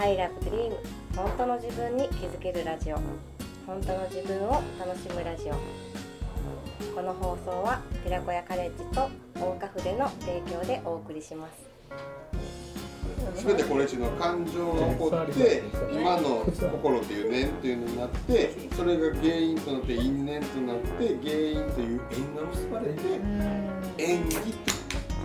I love dream 本当の自分に気づけるラジオ。本当の自分を楽しむラジオ。この放送は寺子屋カレッジと大岡筆の提供でお送りします。全てこれの感情が起こって今の心という念というのになってそれが原因となって因縁となって原因という縁が結ばれて縁起って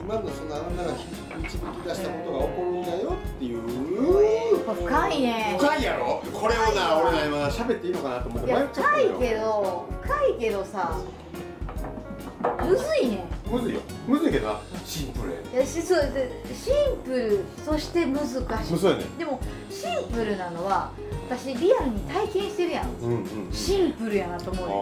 今のそのあなたが導き出したことが起こるんだよっていう深いね。深いやろ？これをな俺な今喋っていいのかなと思っていや深いけど深いけどさむずいね。むずいよ。むずいけどな。シンプルやね。いやしそうでシンプルそして難しい。そうやね。でもシンプルなのは私リアルに体験してるやん。うんうんシンプルやなと思うね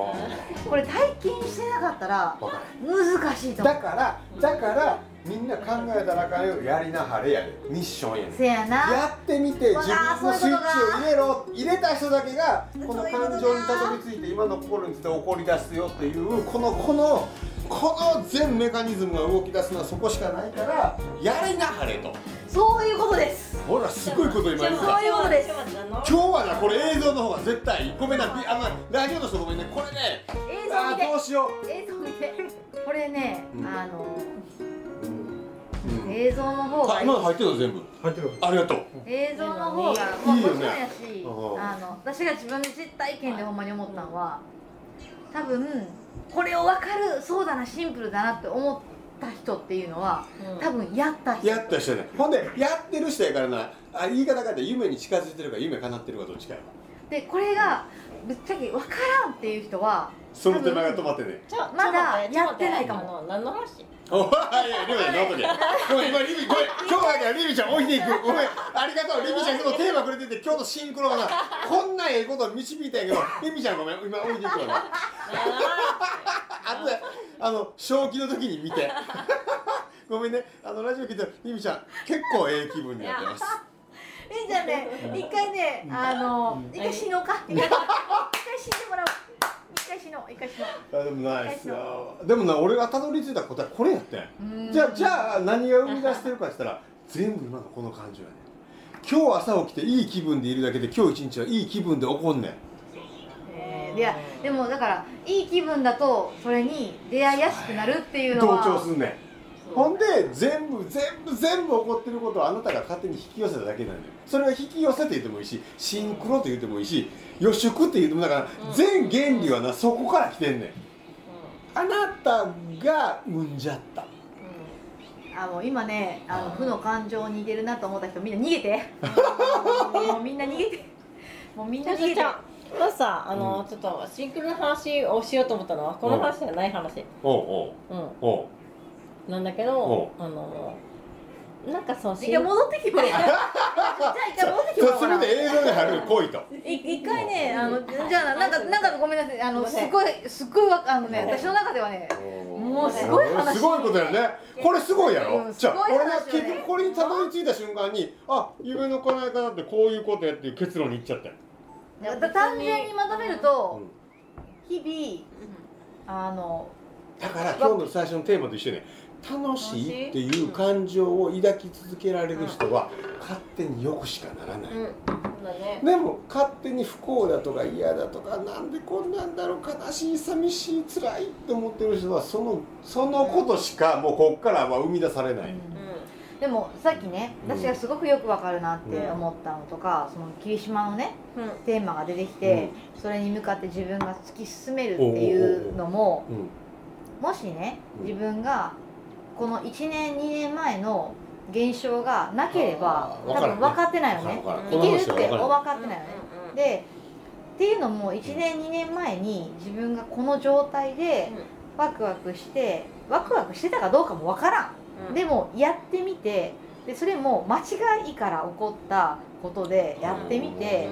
あこれ体験してなかったら難しいと思う。だからだからみんな考えたらあかんよやりなはれやで。ミッションやねせやな。やってみてわ自あ分のスイッチを入れろ。入れた人だけがこの感情にたどり着いて今の心について起こり出すよっていうこのこのこの全メカニズムが動き出すのはそこしかないからやりなはれと。そういうことです。ほらすごいこと今言うたそういうことです。今日はなこれ映像の方が絶対ごめんなびあのラジオの人ごめんね。これね。映像あー見てどうしよ映像見て。これね、うん。あのう、うん映像の方があ今の入ってるの全部。入ってる。ありがとう。映像の方がまちろんやしうん。あの私が自分で実体験でほんまに思ったのは多分これを分かるそうだなシンプルだなって思った人っていうのは多分やった人。やった人ね。ほんでやってる人やからなあ言い方変えて夢に近づいてるか夢叶ってるかどっちかやでこれがぶっちゃけ分からんっていう人はその手前が止まってね。まだやってないかも。何の話おいやリビちゃんノートでごめん今リビごめん今日だけはリビちゃん置いていくごめんありがとうリビちゃんいつもテーマくれてて今日のシンクロがなこんなええこと導いたんやけどリビちゃんごめん今置いていくわなあとであの正気の時に見てごめんねあのラジオ聞いたらリビちゃん結構ええ気分になってますえじゃあね一回ねあの一回死のうか一回あでもないっすよ。でもな俺がたどり着いた答えこれやったんじゃあじゃあ何が生み出してるかって言ったら全部今のこの感情やね今日朝起きていい気分でいるだけで今日一日はいい気分で起こんねん。えー。いやでもだからいい気分だとそれに出会いやすくなるっていうの同は調すんねんほんで全部全部全部起こってることをあなたが勝手に引き寄せただけなんだよ。それは引き寄せって言ってもいいしシンクロって言ってもいいし予祝って言ってもだから全原理はなそこから来てんねん。あなたが生んじゃった。あもう今ねあの負の感情に似てるなと思った人みんな逃げて。もうみんな逃げて。もうみんな逃げて。ちゃんまずさあの、ちょっとシンクロの話をしようと思ったのはこの話じゃない話。おうおう。うん。おうなんだけどあのなんかその一回戻ってきてもらおうじゃあ一回戻ってきてもらおうそれで映像に貼る恋と。い一回ねあのじゃあなんかなんかごめんなさい。あのすごいすっごいわあのね私の中ではねもうすごい話。すごいことやね。これすごいやろ、うん。じゃあ俺が結局これにたどり着いた瞬間にあ夢の叶え方ってこういうことやっていう結論にいっちゃったよ、だ単純にまとめるとうん。日々あのだから今日の最初のテーマと一緒で楽しいっていう感情を抱き続けられる人は勝手によくしかならない、うん。でも勝手に不幸だとか嫌だとかなんでこんなんだろう悲しい寂しい辛いって思ってる人はそのそのことしかもうこっからは生み出されない、でもさっきねうん私がすごくよくわかるなって思ったのとか、その霧島のねうん。テーマが出てきて、それに向かって自分が突き進めるっていうのもうん。もしねうん。自分がこの1年2年前の現象がなければ多分分かってないよね。いけるって分かってないよね、でっていうのも1年2年前に自分がこの状態でワクワクしてワクワクしてたかどうかも分からん、でもやってみてでそれも間違いから起こったことでやってみて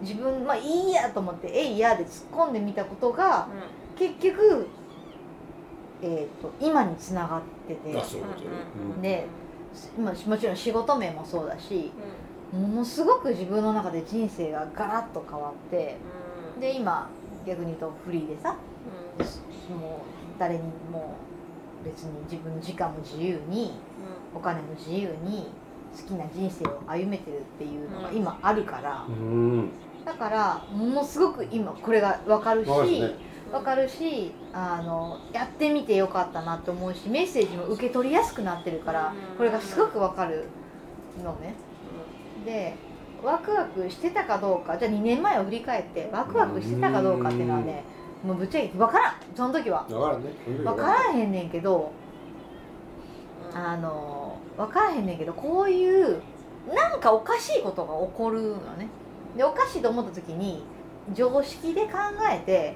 自分まあいいやと思って「えいや」で突っ込んでみたことが結局、えー、と今につながってて。あそういうことね。うんもちろん仕事面もそうだしものすごく自分の中で人生がガラッと変わってで今逆に言うとフリーでさもう誰にも別に自分の時間も自由にお金も自由に好きな人生を歩めてるっていうのが今あるから、うん。だからものすごく今これが分かるし分かるしあのやってみてよかったなと思うしメッセージも受け取りやすくなってるからこれがすごく分かるのね。でワクワクしてたかどうかじゃあ2年前を振り返ってワクワクしてたかどうかっていうのはねもうぶっちゃけ分からん。その時は。分からんね。分からへんねんけどあの分からへんねんけどこういうなんかおかしいことが起こるのね。でおかしいと思った時に常識で考えて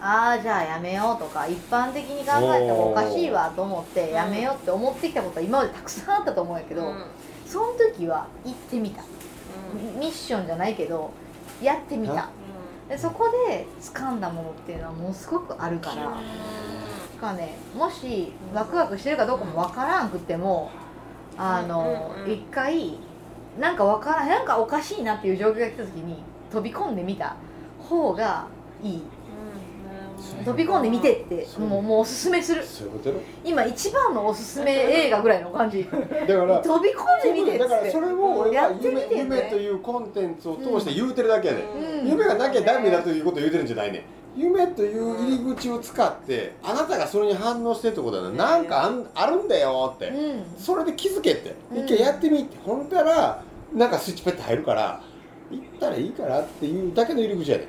ああじゃあやめようとか一般的に考えてもおかしいわと思ってやめようって思ってきたことは今までたくさんあったと思うんやけど、その時は行ってみた。ミッションじゃないけどやってみた。でそこで掴んだものっていうのはものすごくあるからだからねもしワクワクしてるかどうかもわからんくてもあのうんうんうん。一回なんかわからんなんかおかしいなっていう状況が来た時に飛び込んでみた方がいい飛び込んでみてってもうもうおすすめする。今一番のおすすめ映画ぐらいの感じ。だから飛び込んでみてっつだ。からってそれを俺は夢てって。夢というコンテンツを通して言うてるだけやね、うん。夢がなきゃダメだということを言うてるんじゃないね夢という入り口を使ってあなたがそれに反応してるってことだねなんかあんあるんだよって、うん。それで気づけって。うん。一回やってみて。ほんだらなんかスイッチペッて入るから行ったらいいからっていうだけの入り口やね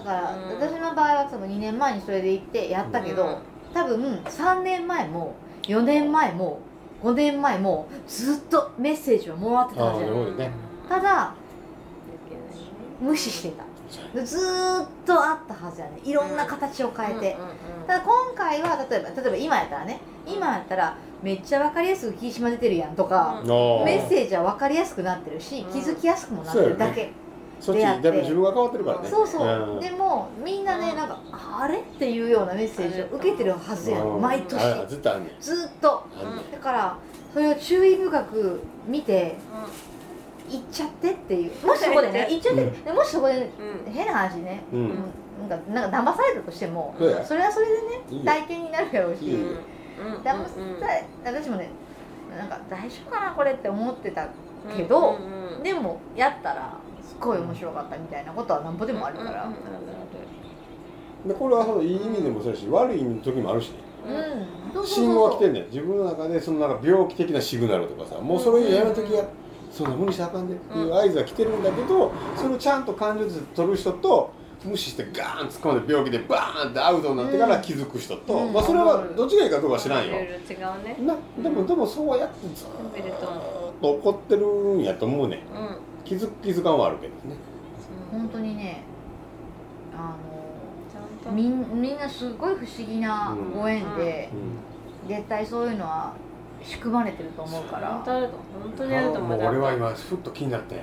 だから、うん。私の場合は多分2年前にそれで行ってやったけど、うん。多分3年前も4年前も5年前もずっとメッセージをもらってたはずやね。ただ無視してた。でずーっとあったはずやね。いろんな形を変えて、ただ今回は例えば例えば今やったらね今やったらめっちゃ分かりやすく霧島出てるやんとか、メッセージは分かりやすくなってるし、うん。気づきやすくもなってるだけ、そっちだいぶ自分が変わってるからね。そうそう、ん。でもみんなねなんかあれ？っていうようなメッセージを受けてるはずやん。うん。毎年。あずっとねん。ずっと。だからそれを注意深く見て行っちゃってっていう。もしそこでね 行っちゃって、もしそこで変な話ね、なん。かなんか騙されたとしてもそれはそれでね体験になるやろうし。私もねなんか大丈夫かなこれって思ってたけどでもやったらすっごい面白かったみたいなことはなんぼでもあるから。でこれはそのいい意味でもそうやし悪い意味の時もあるし。ねうん。信号が来てんねん。自分の中でそのなんか病気的なシグナルとかさもうそれをやるときやそんな無理したらあかんでっていう合図が来てるんだけどそれをちゃんと感情として取る人と無視してガーン突っ込んで病気でバーンってアウトになってから気づく人と、うん。まあそれはどっちがいいかどうかは知らんよ。違うね。なでもでもそうやってずっと怒ってるんやと思うねん。うん気づく気づかんはあるけどね。本当にねあのみんみんなすごい不思議なご縁で、うん。絶対そういうのは仕組まれてると思うから。本当あると本当にあると思う。もう俺は今ふっと気になって。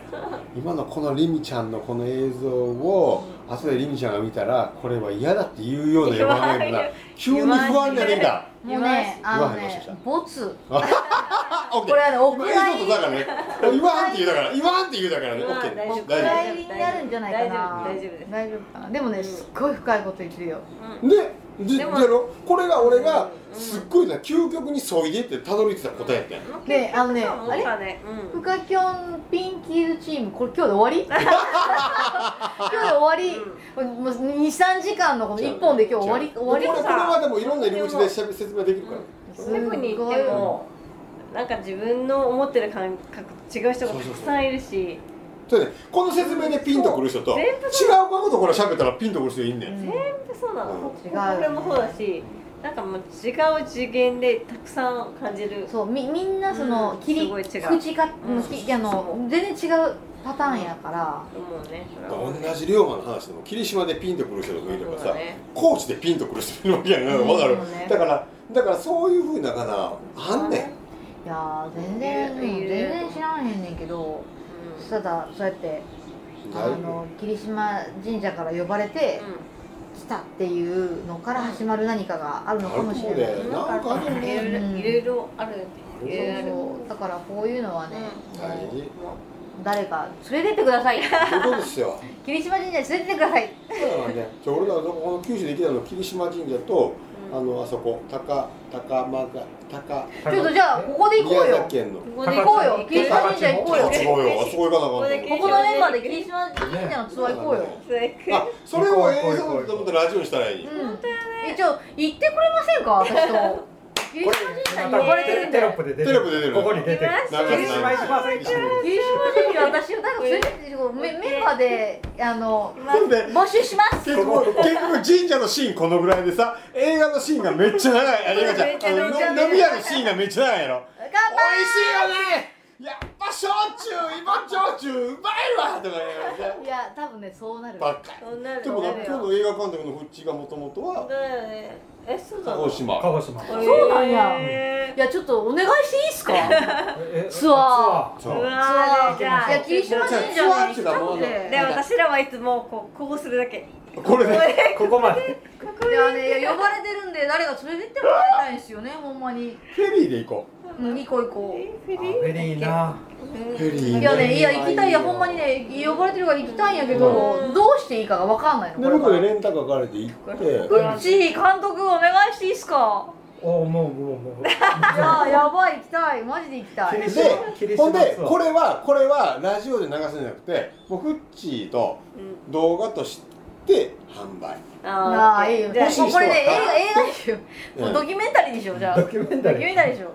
今のこのリミちゃんのこの映像を後でリミちゃんが見たらこれは嫌だっていうような予感がいるな急に不安になってきたもうねあのねボツ。あ オッケーこれはねお今蔵入りだからね 言わんって言うだから言わんって言うだからねオッケー大丈夫。お大丈蔵入りになるんじゃないかな。大丈夫大丈夫です。大丈夫かな。でもねすっごい深いこと言ってるよ。でじでもやろこれが俺がうんすっごいな究極に削いでってたどり着いた答えやったん。あのねあれ？フカキョンピンキーズチームこれ今日で終わり？今日で終わり、もう23時間のこの1本で今日終わり？終わりこれこれはでもいろんな入り口で説明できるからすセブに行ってもなんか自分の思ってる感覚違う人がたくさんいるし。そうね。この説明でピンとくる人と違うことこれ喋ったらピンとくる人いんねん。う。ん全部そうなの。うん。こ違うこれもそうだしなんかもう違う次元でたくさん感じる。そうみみんなそのうん。切りすごい違う。口が、うん。きあの全然違うパターンやから。思うねそれは思う同じ龍馬の話でも霧島でピンとくる人とかいればさね。高知でピンとくる人もいるわけやん。わかる？うん。ね。だからだからそういうふうなかなあんねんいやー全然うん全然知らんへんねんけどただそうやってあの霧島神社から呼ばれて来たっていうのから始まる何かがあるのかもしれない。なんかあるいろいろあるだからこういうのはね、誰か連れてってください。そうですよ。霧島神社に連れてってください。そうだからね。じゃあ俺らこの九州で来たの霧島神社とあのあそこ。高高間が高ちょっとじゃあここで行こう宮よ崎県の。ここで行こうよ。霧島神社行こうよ。あそこよ。あそこ行かなあかんとここのメンバーで霧島神社のツアー行こうよ、あそれを映像と思ってラジオにしたらいい。うん、一応行ってくれませんか？私と霧島神社に呼ばれてるんでテロップで出てる。ここに出てる。流す霧島行きませんか霧島神社私を誰か連れてってメメンバーであの募集します。結局結局神社のシーンこのぐらいでさ映画のシーンがめっちゃ長い。あ映画じゃ飲み屋のシーンがめっちゃ長いやろ。乾美味しいよねやっぱ焼酎芋焼酎うまいわとか言う杯いや多分ねそうなる。でもな今度映画監督のフッチがもともとはだよね。えそうだ鹿児島鹿児島。そうなんや。へいやちょっとお願いしていいっすか？えツアそう。わーじゃあいや霧島神社に行きたくてで私らはいつもこうこうするだけ。これねここまでいやねいや呼ばれてるんで誰か連れてってもらいたいんですよねほんまに。フェリーで行こう。ん行こうフェあフェリーなうフェリーういやねいや行きたい。いやほんまにね呼ばれてるから行きたいんやけどうん。どうしていいかが分かんないので向こうでレンタカー借りて行って。うっちー監督お願いしていいっすか？おもうもうもう。いや やばい行きたい。マジで行きたい。霧で霧ほんでこれはこれはラジオで流すんじゃなくてもうフッチーとうん。動画として販売。ああいいよ。これね映は画映画でしょ。もうドキュメンタリーでしょじゃあ。ドキュメンタリー。ドキュメンタリーでしょ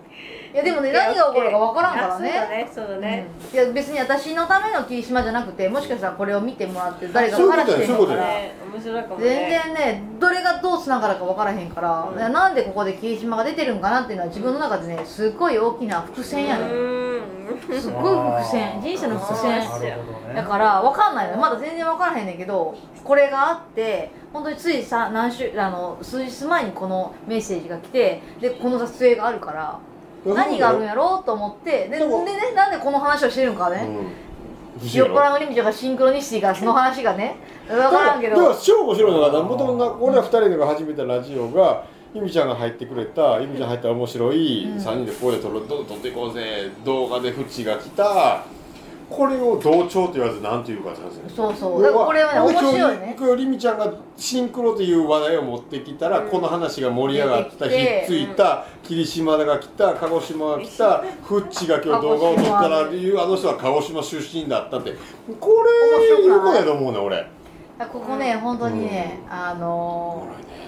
いやでもね何が起こるか分からんからあそうだねねそうだね。うん。いや別に私のための霧島じゃなくてもしかしたらこれを見てもらって誰かそういうかしてんのから。ね面白いかも全ね然ねどれがどうつながるか分からへんから、うん。なんでここで霧島が出てるんかなっていうのは自分の中でねすっごい大きな伏線やねすっごい伏線。人生の伏線。ね。だから分かんないのまだ全然分からへんねんけどこれがあって本当についさ何週あの数日前にこのメッセージが来てでこの撮影があるから何があるんやろうと思ってででねなんでこの話をしてるんかね、うん。酔っ払いのリミちゃんがシンクロニシティからその話がね。分からんけだからど超面白いのがもともと俺ら二人が始めたラジオがゆみちゃんが入ってくれたゆみちゃん入ったら面白い、うん。3人でここで撮るどんどん撮っていこうぜ動画でフッチが来たこれを同調と言わず何というかって話ですね。そうそう。これはね面白いね。今日りみちゃんがシンクロという話題を持ってきたら、うんこの話が盛り上がったひっついた、霧島が来た鹿児島が来た フッチが今日動画を撮ったら理由あの人は鹿児島出身だったって。これいうことやと思うね俺。ここね本当にね、あのー、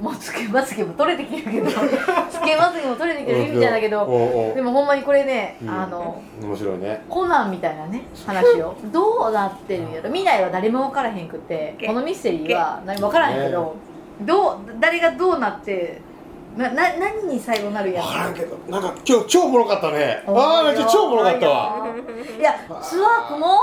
もうつけまつげも取れてきてるけど つけまつげも取れてきてる意味じゃだけどおうおうでもほんまにこれね、うんあの面白いねコナンみたいなね話をどうなってるんやろ未来は誰も分からへんくてこのミステリーは何も分からへんけど、どう誰がどうなってなな何に最後なるんや分ろからんけどなんか今日超おもろかったねああめっちゃ超おもろかったわいやツアークも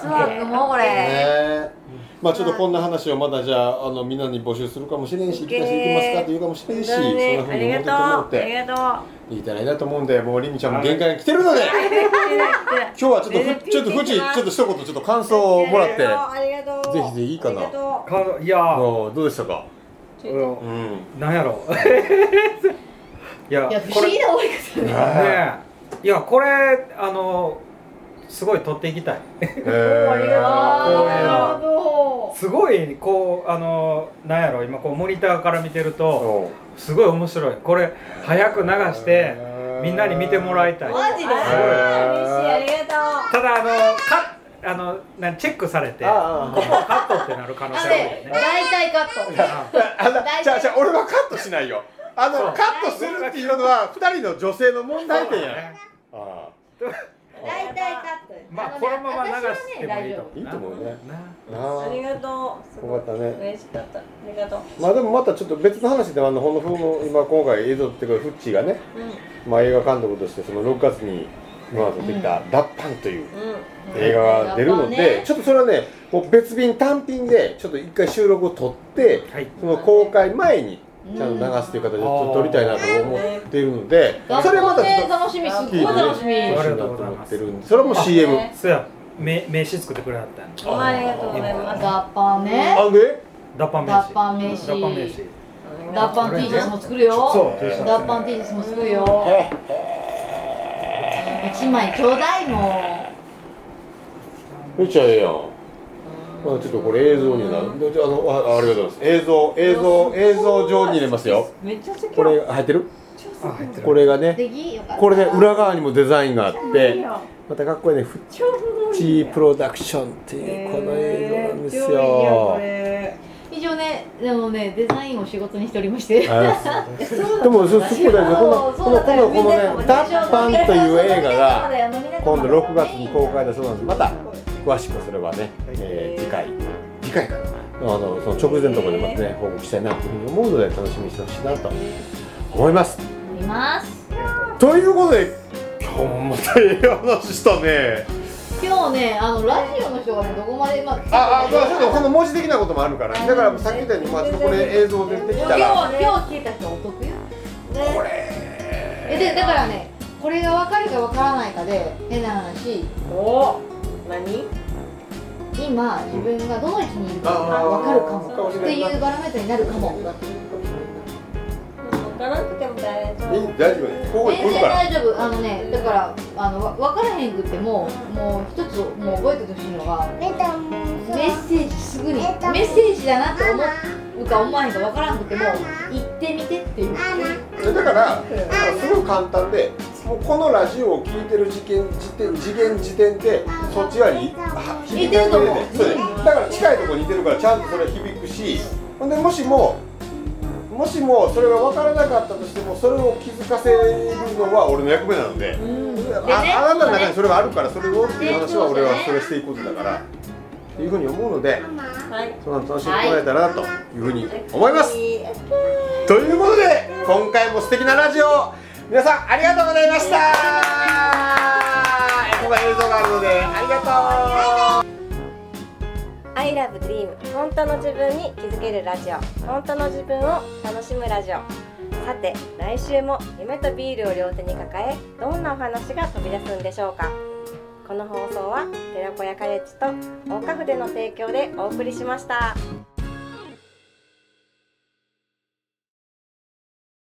ツアークもこれ、ねえまあちょっとこんな話をまだじゃああのみんなに募集するかもしれんし行きたい人行きますかって言うかもしれんしそんなふうに思ってもらって。言いたらいいなと思うんでもうりみちゃんも限界に来てるので今日はちょっとふちょっとふちちょっと一言ちょっと感想をもらって。ぜひぜひいいかな？いや。どうでしたか？ううんうん。なんやろ？いやいや不これね思議な終わり方ね。え。いやこれあのすごい撮っていきたい。へありがとうすごいこうあのなんやろ今こうモニターから見てるとすごい面白い。これ早く流してみんなに見てもらいたい。マジで？あー嬉しい。ありがとただあのカあのなんチェックされてこああ。こはカットってなる可能あ性あるよね。ね大体カット。ああのじゃあじゃあ俺はカットしないよ。あのカットするっていうのは二人の女性の問題点やあ大体カット。まあこのまま流してもいいと思ういいと思うね。なあ。りがとう。すごい。よかったね。嬉しかった。ありがとう。まあでもまたちょっと別の話であのほんのふの今今回映像っていうかフッチーがね、うまあ、映画監督としてその6月に今撮ってきた「脱藩」という映画が出るので、ちょっとそれはねもう別便単品でちょっと一回収録を撮ってはい。その公開前にちゃんと流すっていう形でちょっと撮りたいなと思っているのでそれまたちょっね楽しみすっごい楽しみ。と欲しいなと思ってるんでそれも CM ねそうや名名刺作ってくれはったんやありがとうございますダッパンねあで？ダッパン名ダッ刺パン名刺。ダッパン名刺。ダッパン T シャツも作るよ。ダッパン T シャツも作るよ。一枚ちょうだいもめっちゃええやんまあちょっとこれ映像になる。であのあありがとうございます。映像映像映像上に入れますよ。めっちゃ素敵。これ入ってる？あ入ってる。これがねこれね裏側にもデザインがあってまたかっこいいねフッチープロダクションっていうこの映像なんですよ。以上ねでもねデザインを仕事にしておりまして。あでもそそこだよね。このこのこのこのね「タッパン」という映画が今度6月に公開だそうなんです。また詳しくそれはね、えー次回。次回か。なあのその直前のところでまたね報告したいなというふうに思うので楽しみにしてほしいなと思います。います。ということで今日もまたええ話したね。今日ねあのラジオの人がねどこまでまあああまあちょっとこの文字的なこともあるから。だからさっき言ったように、まあ、ちょっとこれ映像出てきたら。今日今日聞いた人はお得よ。これ。えでだからねこれが分かるか分からないかで変な話。お何？今自分がどの位置にいるかが分かるかも。っていうバロメーターになるかも。分からなくても大丈いい大丈夫？全然大丈夫。あのねだからあのわ分からへんくってももう一つもう覚えててほしいのがメッセージすぐにメッセージだなって思うか思わへんか分からんくても言ってみてっていう。だからだからすごい簡単でもうこのラジオを聞いてる時点時点次元時点でそっち側に？は響き始めててそうでだから近いところにいてるからちゃんとそれ響くしほんでもしももしもそれが分からなかったとしてもそれを気づかせるのは俺の役目なので、ああなたの中にそれがあるからそれをっていう話は俺はそれしていくことだからっていうふうに思うので夫はいその楽しんでもらえたらなというふうに思います。ということで今回も素敵なラジオ。皆さんありがとうございましたここが映像があるのでありがとう I love dream. 本当の自分に気づけるラジオ。本当の自分を楽しむラジオ。さて来週も夢とビールを両手に抱えどんなお話が飛び出すんでしょうか。この放送は寺子屋カレッジと大花筆の提供でお送りしました。